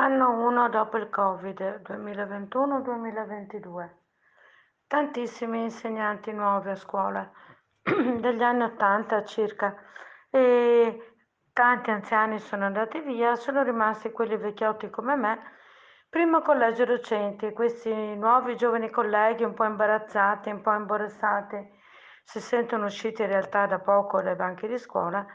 Anno 1 dopo il Covid, 2021-2022. Tantissimi insegnanti nuovi a scuola, degli anni 80 circa, e tanti anziani sono andati via, sono rimasti quelli vecchiotti come me, primo collegio docenti, questi nuovi giovani colleghi un po' imbarazzati, un po' imbarazzati, si sentono usciti in realtà da poco dai banchi di scuola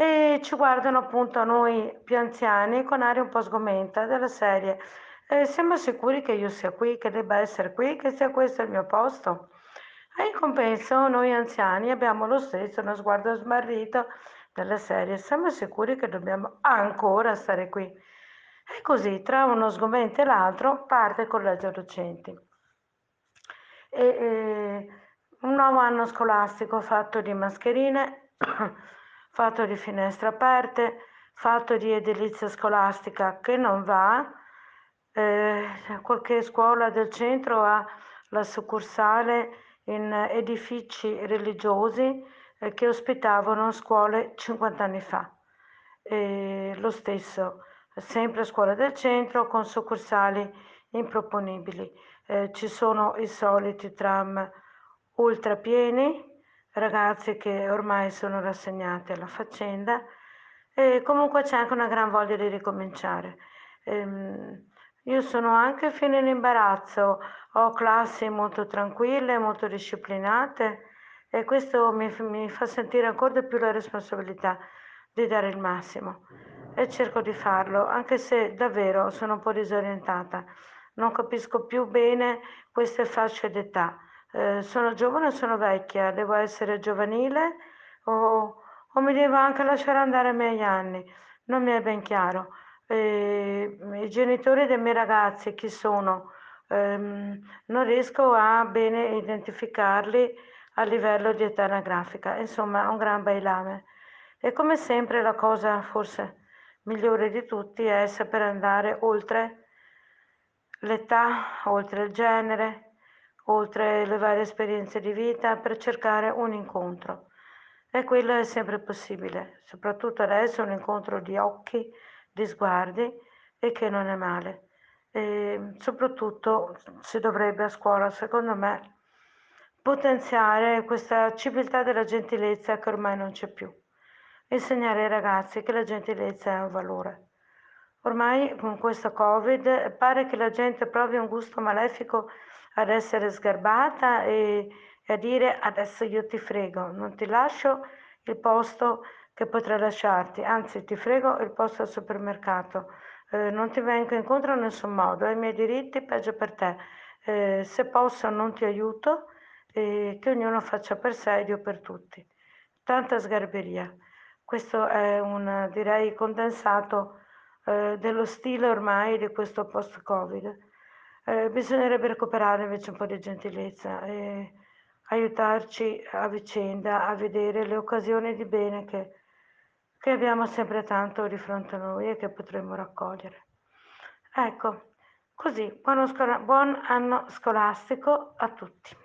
e ci guardano appunto a noi più anziani con aria un po' sgomenta della serie. Eh, siamo sicuri che io sia qui, che debba essere qui, che sia questo il mio posto? E in compenso noi anziani abbiamo lo stesso uno sguardo smarrito della serie, siamo sicuri che dobbiamo ancora stare qui. E così tra uno sgomento e l'altro parte il collegio docenti. E, e, un nuovo anno scolastico fatto di mascherine fatto di finestre aperte, fatto di edilizia scolastica che non va, eh, qualche scuola del centro ha la succursale in edifici religiosi eh, che ospitavano scuole 50 anni fa. E lo stesso, sempre scuola del centro con succursali improponibili. Eh, ci sono i soliti tram ultra pieni ragazzi che ormai sono rassegnati alla faccenda e comunque c'è anche una gran voglia di ricominciare. Ehm, io sono anche fino in imbarazzo, ho classi molto tranquille, molto disciplinate e questo mi, mi fa sentire ancora di più la responsabilità di dare il massimo e cerco di farlo, anche se davvero sono un po' disorientata. Non capisco più bene queste fasce d'età eh, sono giovane o sono vecchia? Devo essere giovanile o, o mi devo anche lasciare andare ai miei anni? Non mi è ben chiaro. Eh, I genitori dei miei ragazzi chi sono? Eh, non riesco a bene identificarli a livello di età anagrafica. Insomma, un gran bailame. E come sempre la cosa forse migliore di tutti è saper andare oltre l'età, oltre il genere, oltre le varie esperienze di vita, per cercare un incontro. E quello è sempre possibile, soprattutto adesso un incontro di occhi, di sguardi e che non è male. E soprattutto si dovrebbe a scuola, secondo me, potenziare questa civiltà della gentilezza che ormai non c'è più. Insegnare ai ragazzi che la gentilezza è un valore. Ormai con questo Covid pare che la gente provi un gusto malefico ad essere sgarbata e, e a dire adesso io ti frego, non ti lascio il posto che potrei lasciarti, anzi ti frego il posto al supermercato, eh, non ti vengo incontro in nessun modo, hai i miei diritti, peggio per te, eh, se posso non ti aiuto, eh, che ognuno faccia per sé ed io per tutti. Tanta sgarberia. Questo è un, direi, condensato eh, dello stile ormai di questo post-Covid. Eh, bisognerebbe recuperare invece un po' di gentilezza e aiutarci a vicenda a vedere le occasioni di bene che, che abbiamo sempre tanto di fronte a noi e che potremmo raccogliere. Ecco, così, buon anno scolastico a tutti.